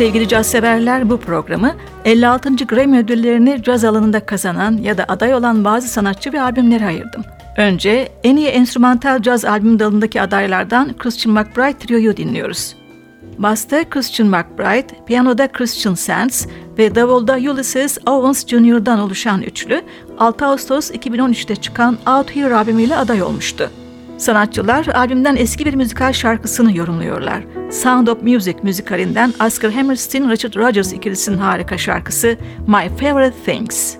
Sevgili caz severler bu programı 56. Grammy ödüllerini caz alanında kazanan ya da aday olan bazı sanatçı ve albümlere ayırdım. Önce en iyi enstrümantal caz albüm dalındaki adaylardan Christian McBride Trio'yu dinliyoruz. Basta Christian McBride, piyanoda Christian Sands ve davulda Ulysses Owens Jr.'dan oluşan üçlü 6 Ağustos 2013'te çıkan Out Here albümüyle aday olmuştu. Sanatçılar albümden eski bir müzikal şarkısını yorumluyorlar. Sound of Music müzikalinden Oscar Hammerstein Richard Rodgers ikilisinin harika şarkısı My Favorite Things.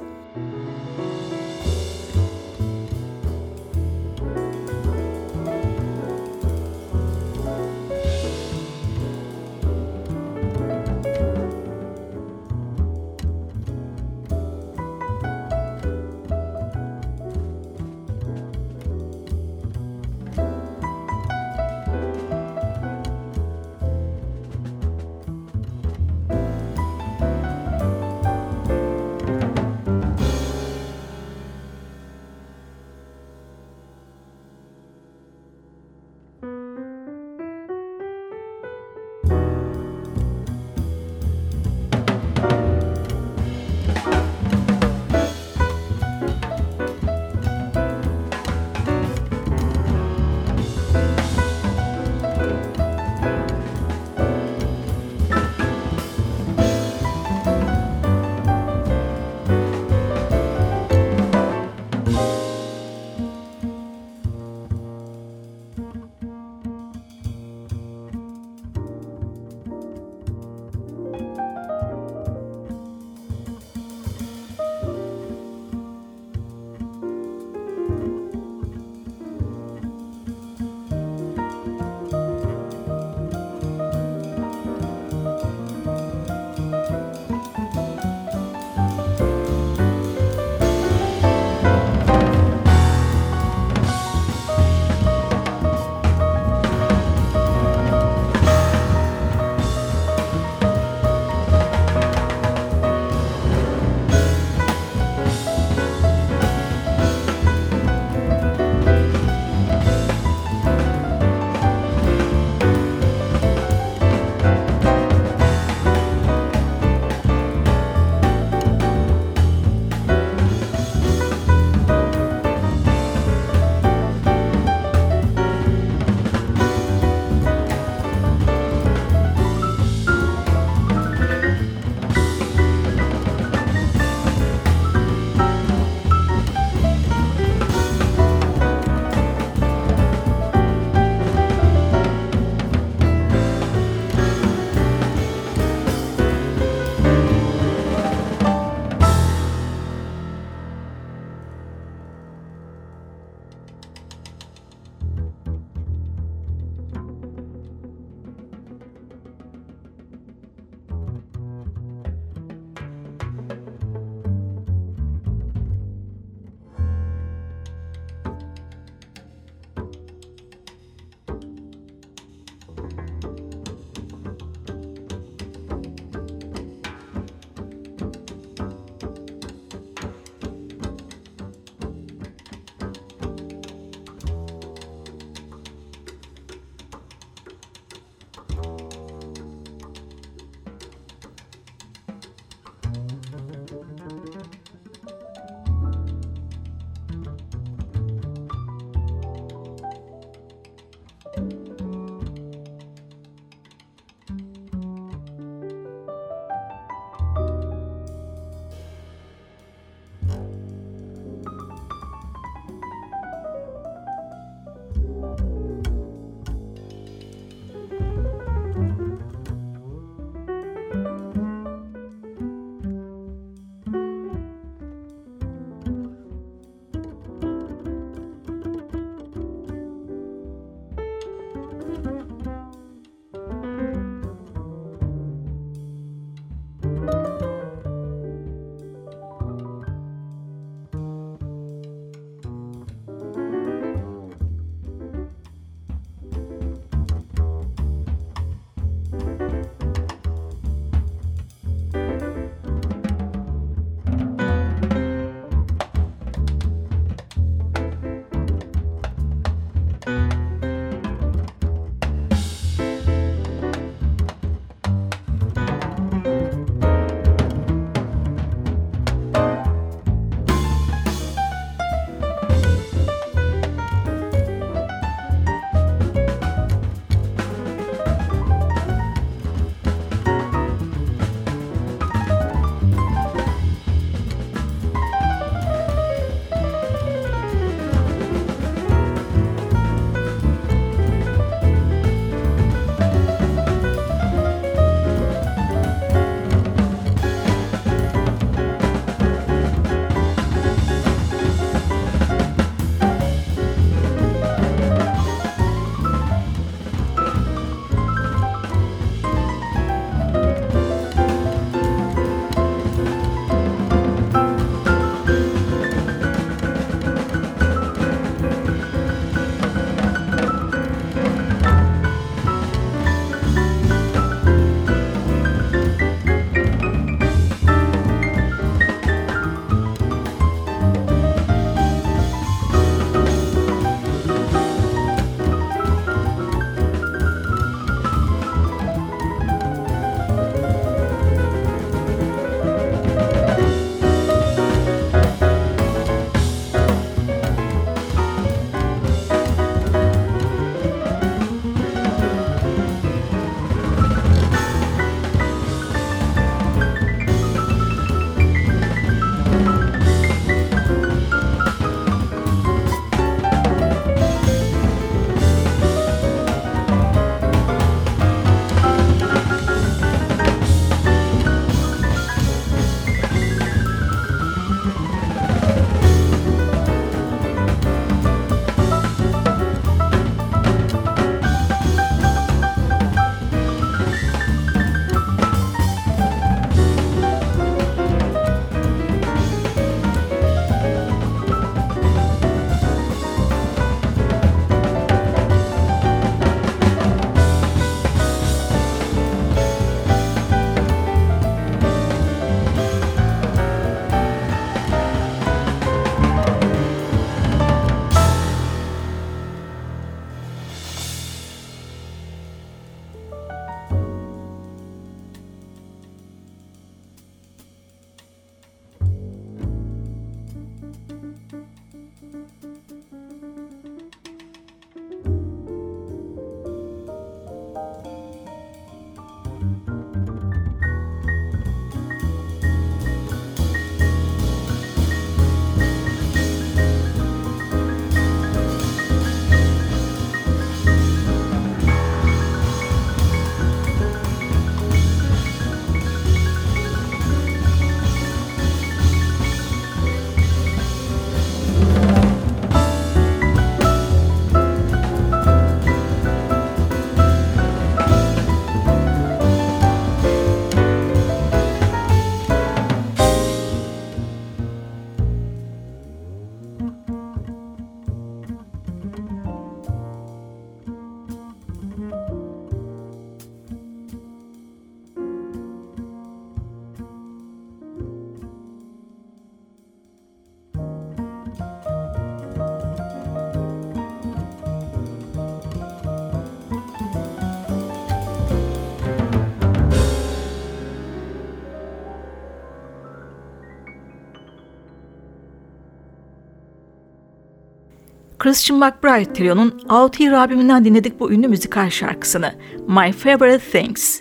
Christian McBride Trio'nun Out Here albümünden dinledik bu ünlü müzikal şarkısını My Favorite Things.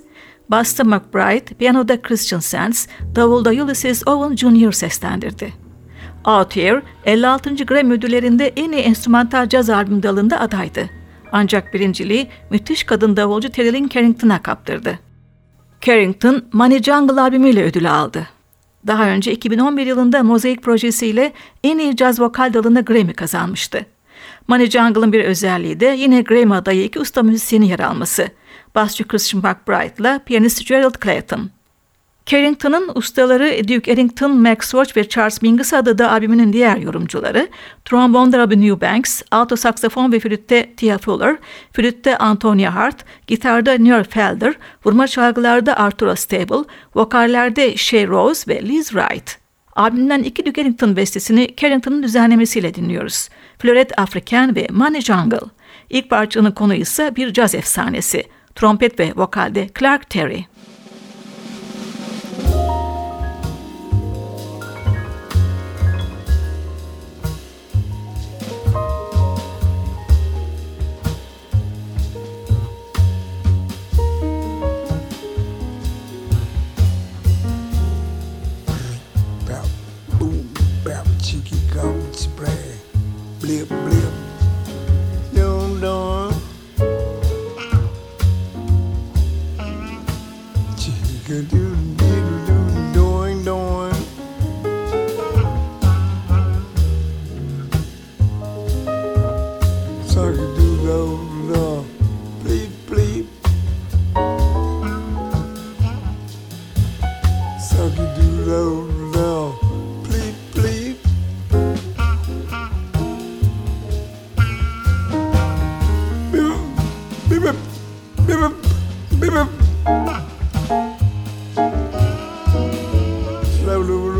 Basta McBride, piyanoda Christian Sands, davulda Ulysses Owen Jr. seslendirdi. Out Here, 56. Grammy ödüllerinde en iyi enstrümantal caz albüm dalında adaydı. Ancak birinciliği müthiş kadın davulcu Terry Lynn Carrington'a kaptırdı. Carrington, Money Jungle albümüyle ödülü aldı. Daha önce 2011 yılında Mosaic projesiyle en iyi caz vokal dalında Grammy kazanmıştı. Money Jungle'ın bir özelliği de yine Grammy adayı iki usta müzisyeni yer alması. Basçı Christian McBride ile piyanist Gerald Clayton. Carrington'ın ustaları Duke Ellington, Max Roach ve Charles Mingus adı da albümünün diğer yorumcuları, trombonda Robbie Newbanks, alto saksafon ve flütte Tia Fuller, flütte Antonia Hart, gitarda Neil Felder, vurma çalgılarda Arturo Stable, vokallerde Shay Rose ve Liz Wright. Albümden iki Duke Ellington bestesini Carrington'ın düzenlemesiyle dinliyoruz. Florette African ve Money Jungle. İlk parçanın konu ise bir caz efsanesi. Trompet ve vokalde Clark Terry. gum spray. Blip, blip. Dum, dum. Chicken Hallelujah.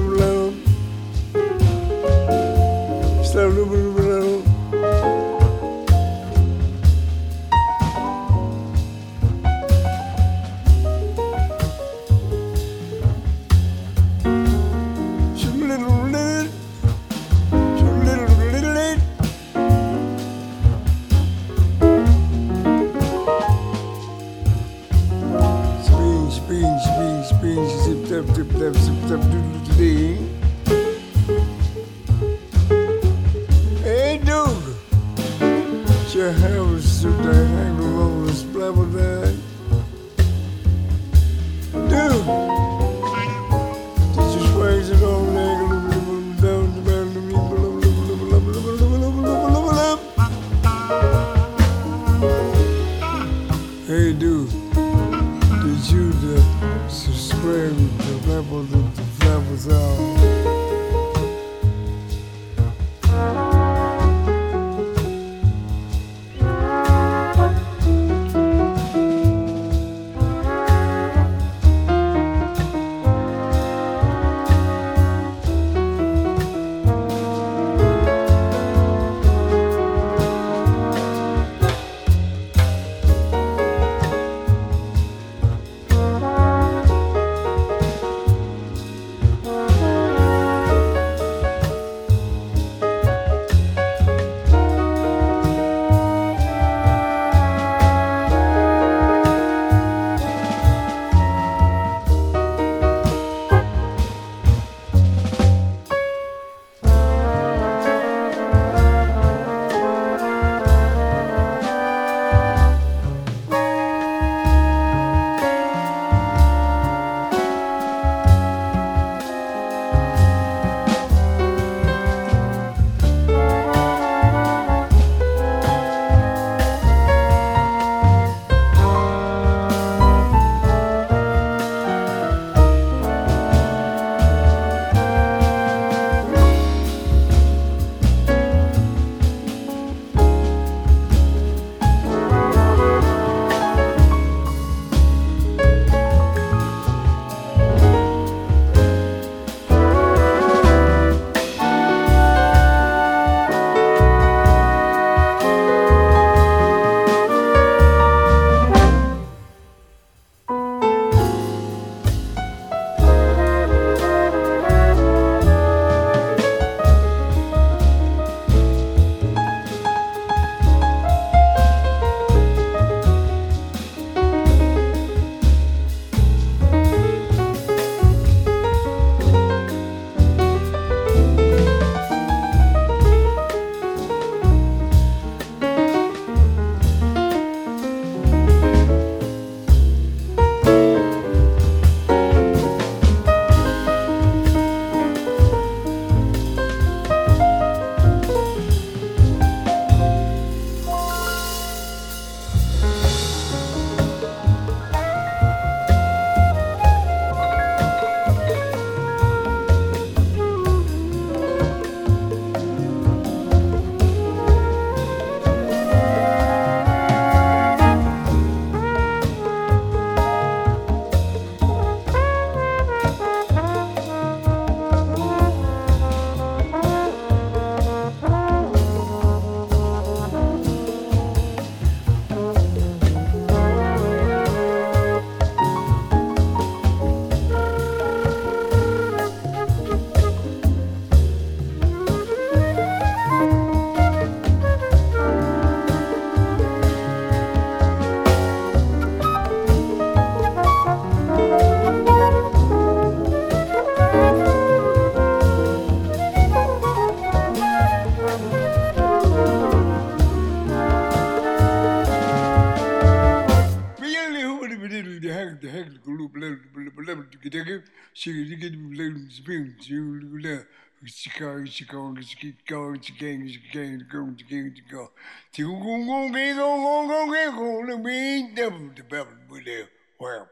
Chicago, Chicago, keep going, Chicago, Chicago, Chicago, Chicago, Chicago. Chicago, go, go, go, go, go, go, let me devil the devil with there. Wow.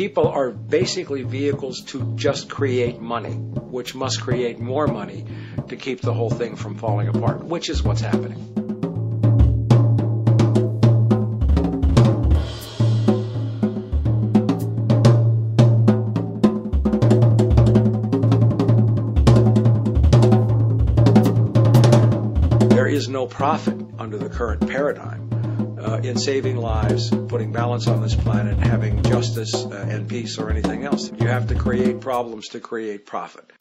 People are basically vehicles to just create money, which must create more money to keep the whole thing from falling apart, which is what's happening. There is no profit under the current paradigm uh, in saving lives, putting balance on this planet, having justice uh, and peace or anything else. You have to create problems to create profit.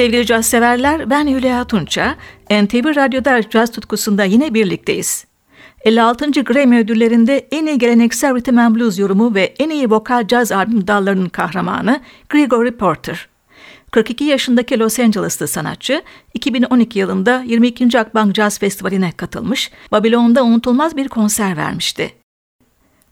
Sevgili caz severler, ben Hülya Tunça. NTV Radyo'da caz tutkusunda yine birlikteyiz. 56. Grammy ödüllerinde en iyi geleneksel rhythm and blues yorumu ve en iyi vokal caz albüm dallarının kahramanı Gregory Porter. 42 yaşındaki Los Angeles'lı sanatçı 2012 yılında 22. Akbank Jazz Festivali'ne katılmış, Babilon'da unutulmaz bir konser vermişti.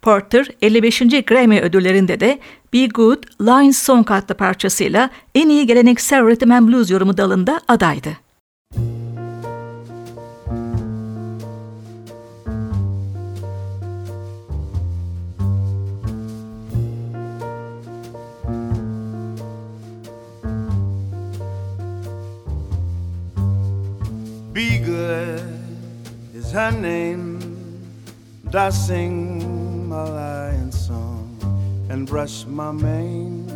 Porter 55. Grammy ödüllerinde de Be Good, Line Song adlı parçasıyla en iyi geleneksel rhythm and blues yorumu dalında adaydı. Be good is her name. I sing and brush my mane.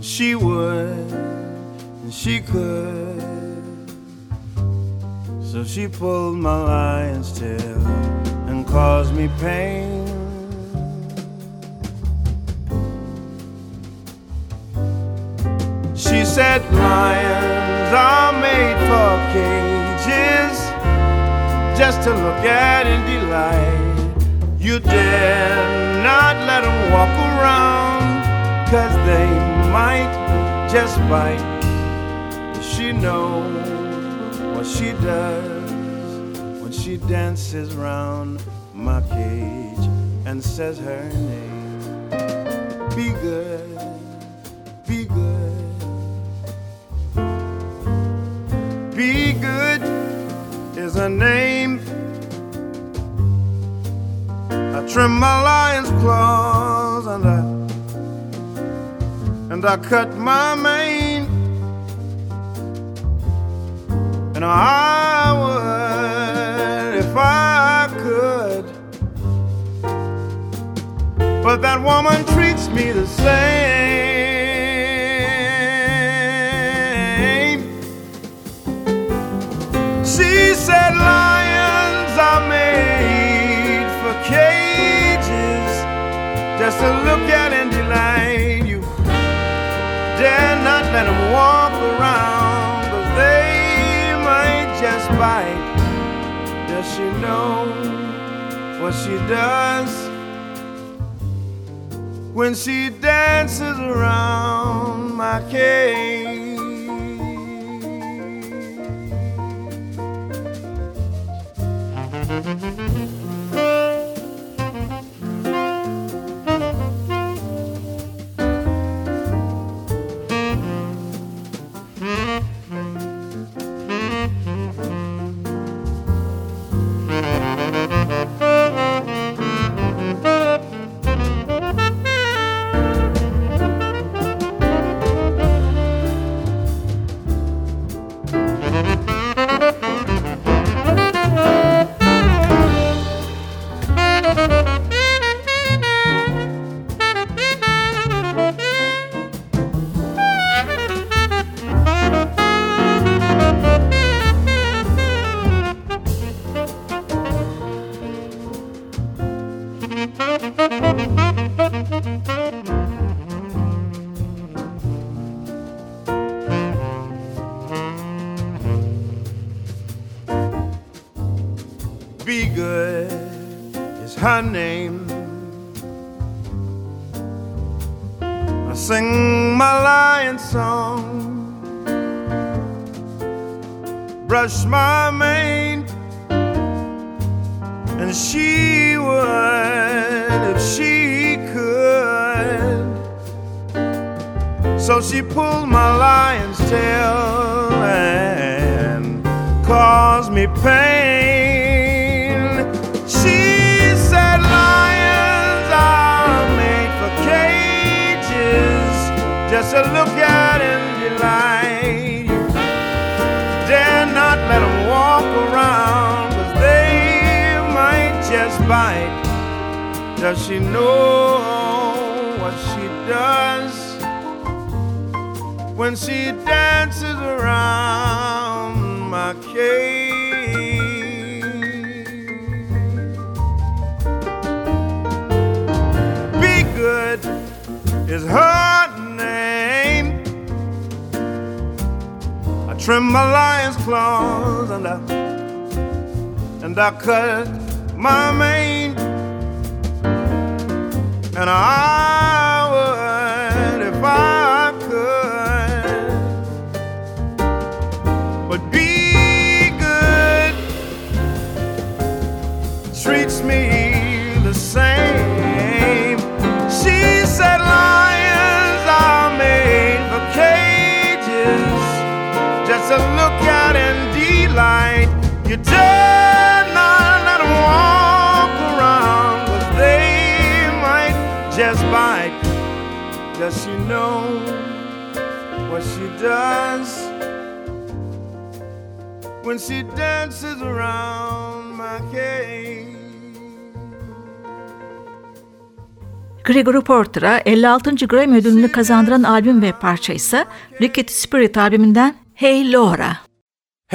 She would, and she could. So she pulled my lion's tail and caused me pain. Said, Lions are made for cages just to look at and delight. You dare not let them walk around, cause they might just bite. She knows what she does when she dances round my cage and says her name. Be good, be good. Is a name. I trim my lion's claws and I and I cut my mane. And I would if I could. But that woman treats me the same. Said lions are made for cages just to look at and delight you. Dare not let them walk around, cause they might just bite. Does she know what she does when she dances around my cage? Be is her name. I sing my lion song, brush my mane, and she would if she could. So she pulled my lion's tail and caused me pain. Just to look at and delight. Dare not let them walk around, cause they might just bite. Does she know what she does when she dances around my cage? Be good is her trim my lion's claws and I and I cut my mane. And I would if I could, but be You bite. Does she know what she does when she dances around my cage? Gregory Porter'a 56. Grammy ödülünü kazandıran albüm ve parça ise Rickety Spirit albümünden Hey Laura.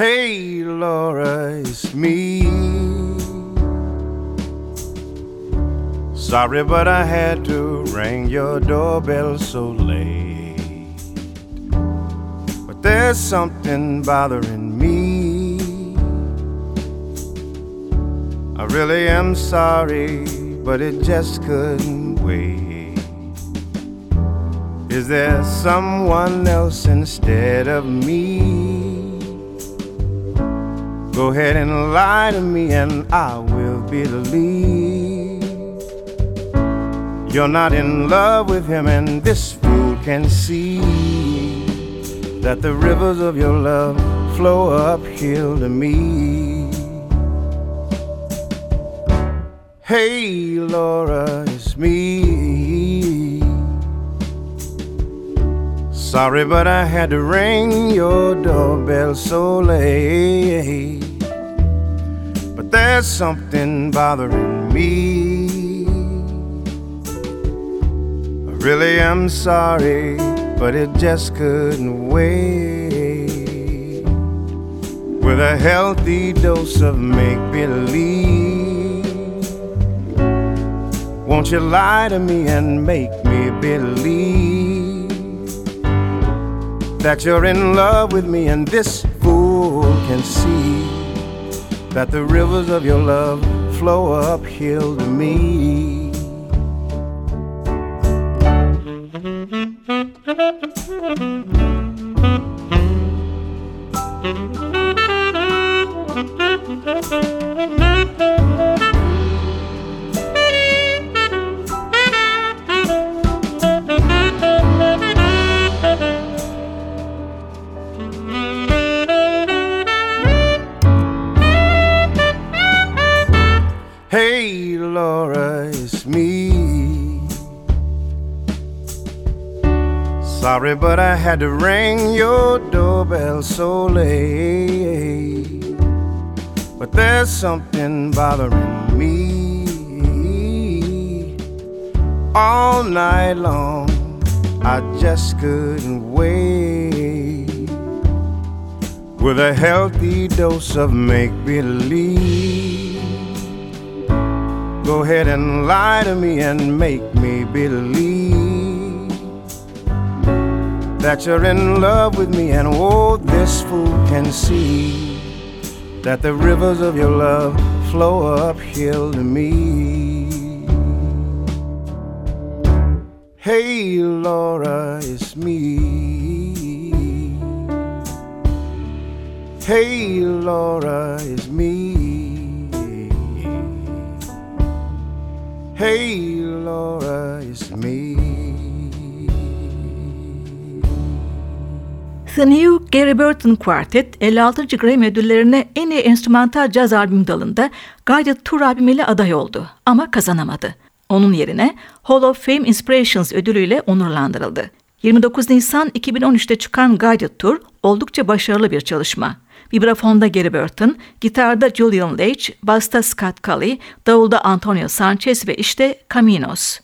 Hey Laura, it's me. Sorry, but I had to ring your doorbell so late. But there's something bothering me. I really am sorry, but it just couldn't wait. Is there someone else instead of me? Go ahead and lie to me, and I will believe. You're not in love with him, and this fool can see that the rivers of your love flow uphill to me. Hey, Laura, it's me. Sorry, but I had to ring your doorbell so late. There's something bothering me. I really am sorry, but it just couldn't wait. With a healthy dose of make believe. Won't you lie to me and make me believe that you're in love with me and this fool can see that the rivers of your love flow uphill to me. Hey, Laura, it's me. Sorry, but I had to ring your doorbell so late. But there's something bothering me. All night long, I just couldn't wait. With a healthy dose of make believe. Go ahead and lie to me and make me believe that you're in love with me, and oh, this fool can see that the rivers of your love flow uphill to me. Hey, Laura, it's me. Hey, Laura, it's me. Hey, Laura, it's me. The New Gary Burton Quartet 56. Grammy ödüllerine en iyi enstrümantal caz albüm dalında Guided Tour albümüyle aday oldu ama kazanamadı. Onun yerine Hall of Fame Inspirations ödülüyle onurlandırıldı. 29 Nisan 2013'te çıkan Guided Tour oldukça başarılı bir çalışma. Vibrafonda Gary Burton, gitarda Julian Leitch, basta Scott Colley, davulda Antonio Sanchez ve işte Caminos.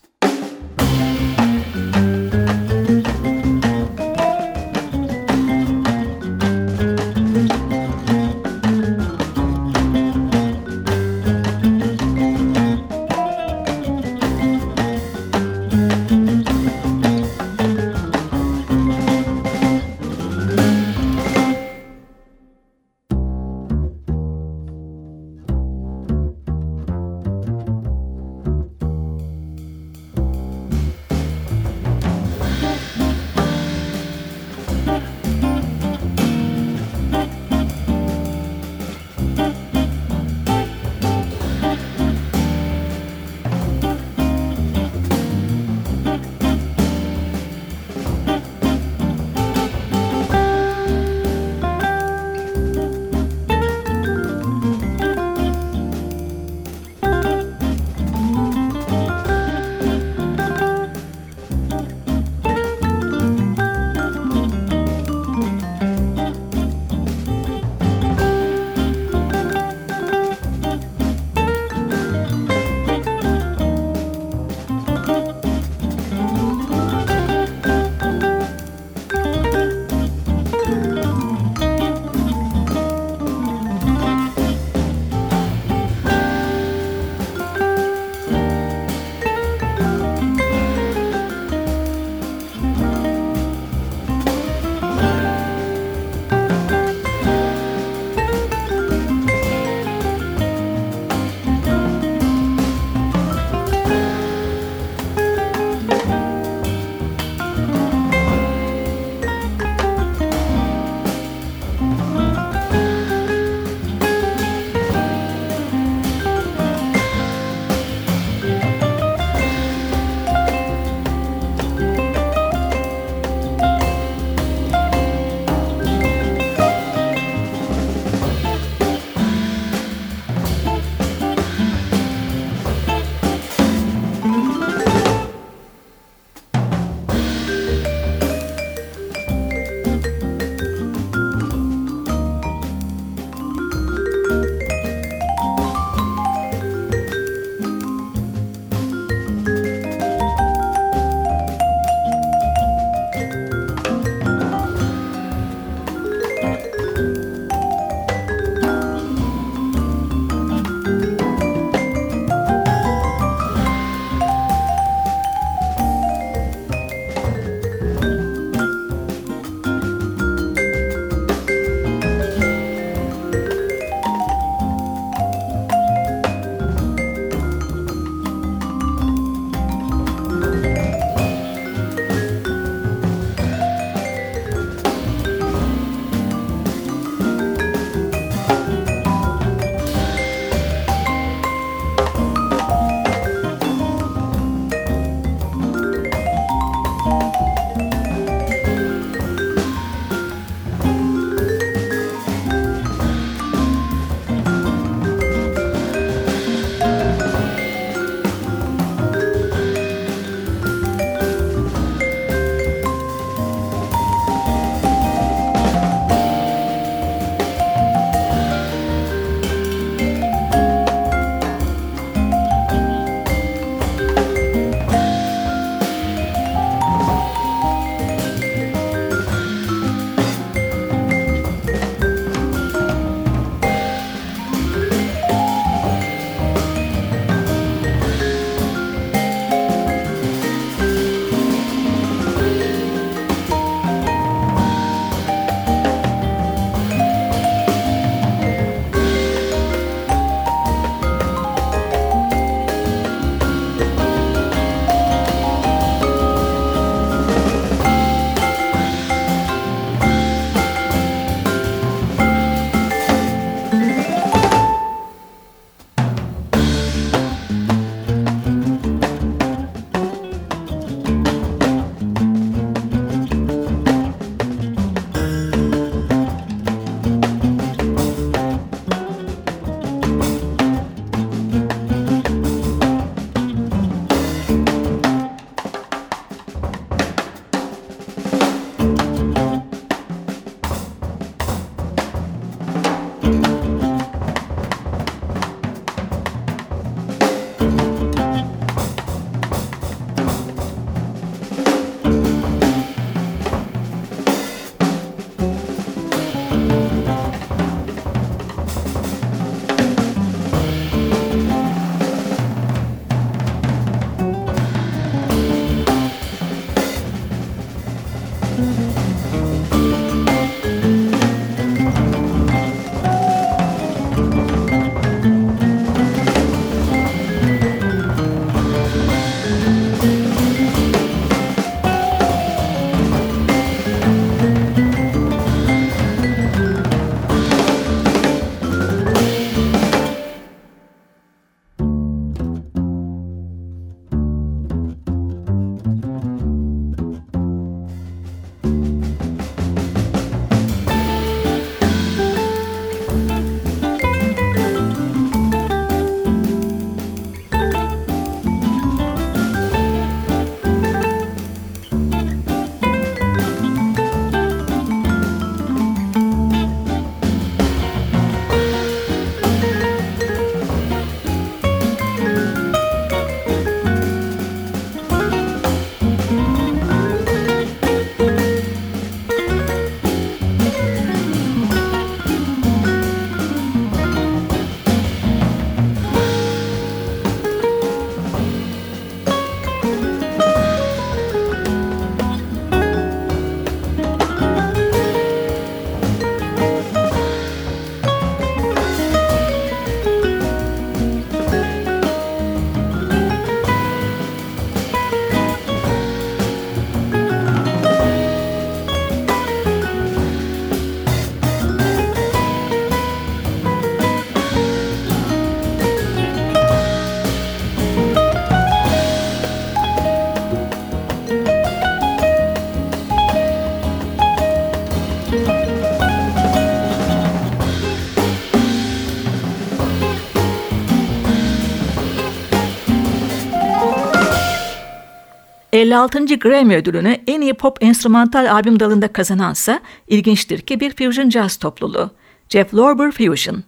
56. Grammy ödülünü en iyi pop enstrümantal albüm dalında kazanansa ilginçtir ki bir fusion jazz topluluğu. Jeff Lorber Fusion.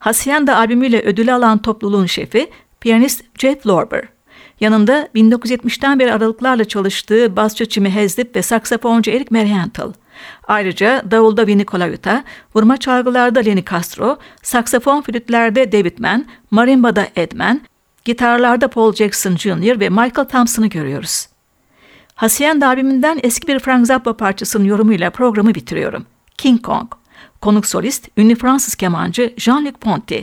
Hacienda albümüyle ödülü alan topluluğun şefi piyanist Jeff Lorber. Yanında 1970'ten beri aralıklarla çalıştığı basçı Jimmy Haslip ve saksafoncu Eric Marienthal. Ayrıca davulda Vinnie Colaiuta, vurma çalgılarda Lenny Castro, saksafon flütlerde David Mann, marimbada Ed Mann, gitarlarda Paul Jackson Jr. ve Michael Thompson'ı görüyoruz. Hacienda albümünden eski bir Frank Zappa parçasının yorumuyla programı bitiriyorum. King Kong. Konuk solist ünlü Fransız kemancı Jean-Luc Ponty.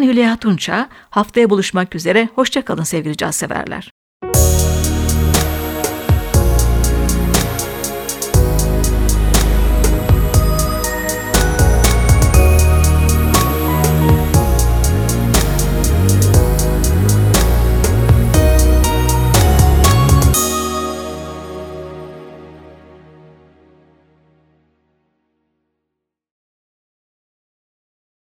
Ben Hülya Tunça. Haftaya buluşmak üzere. Hoşçakalın sevgili caz severler.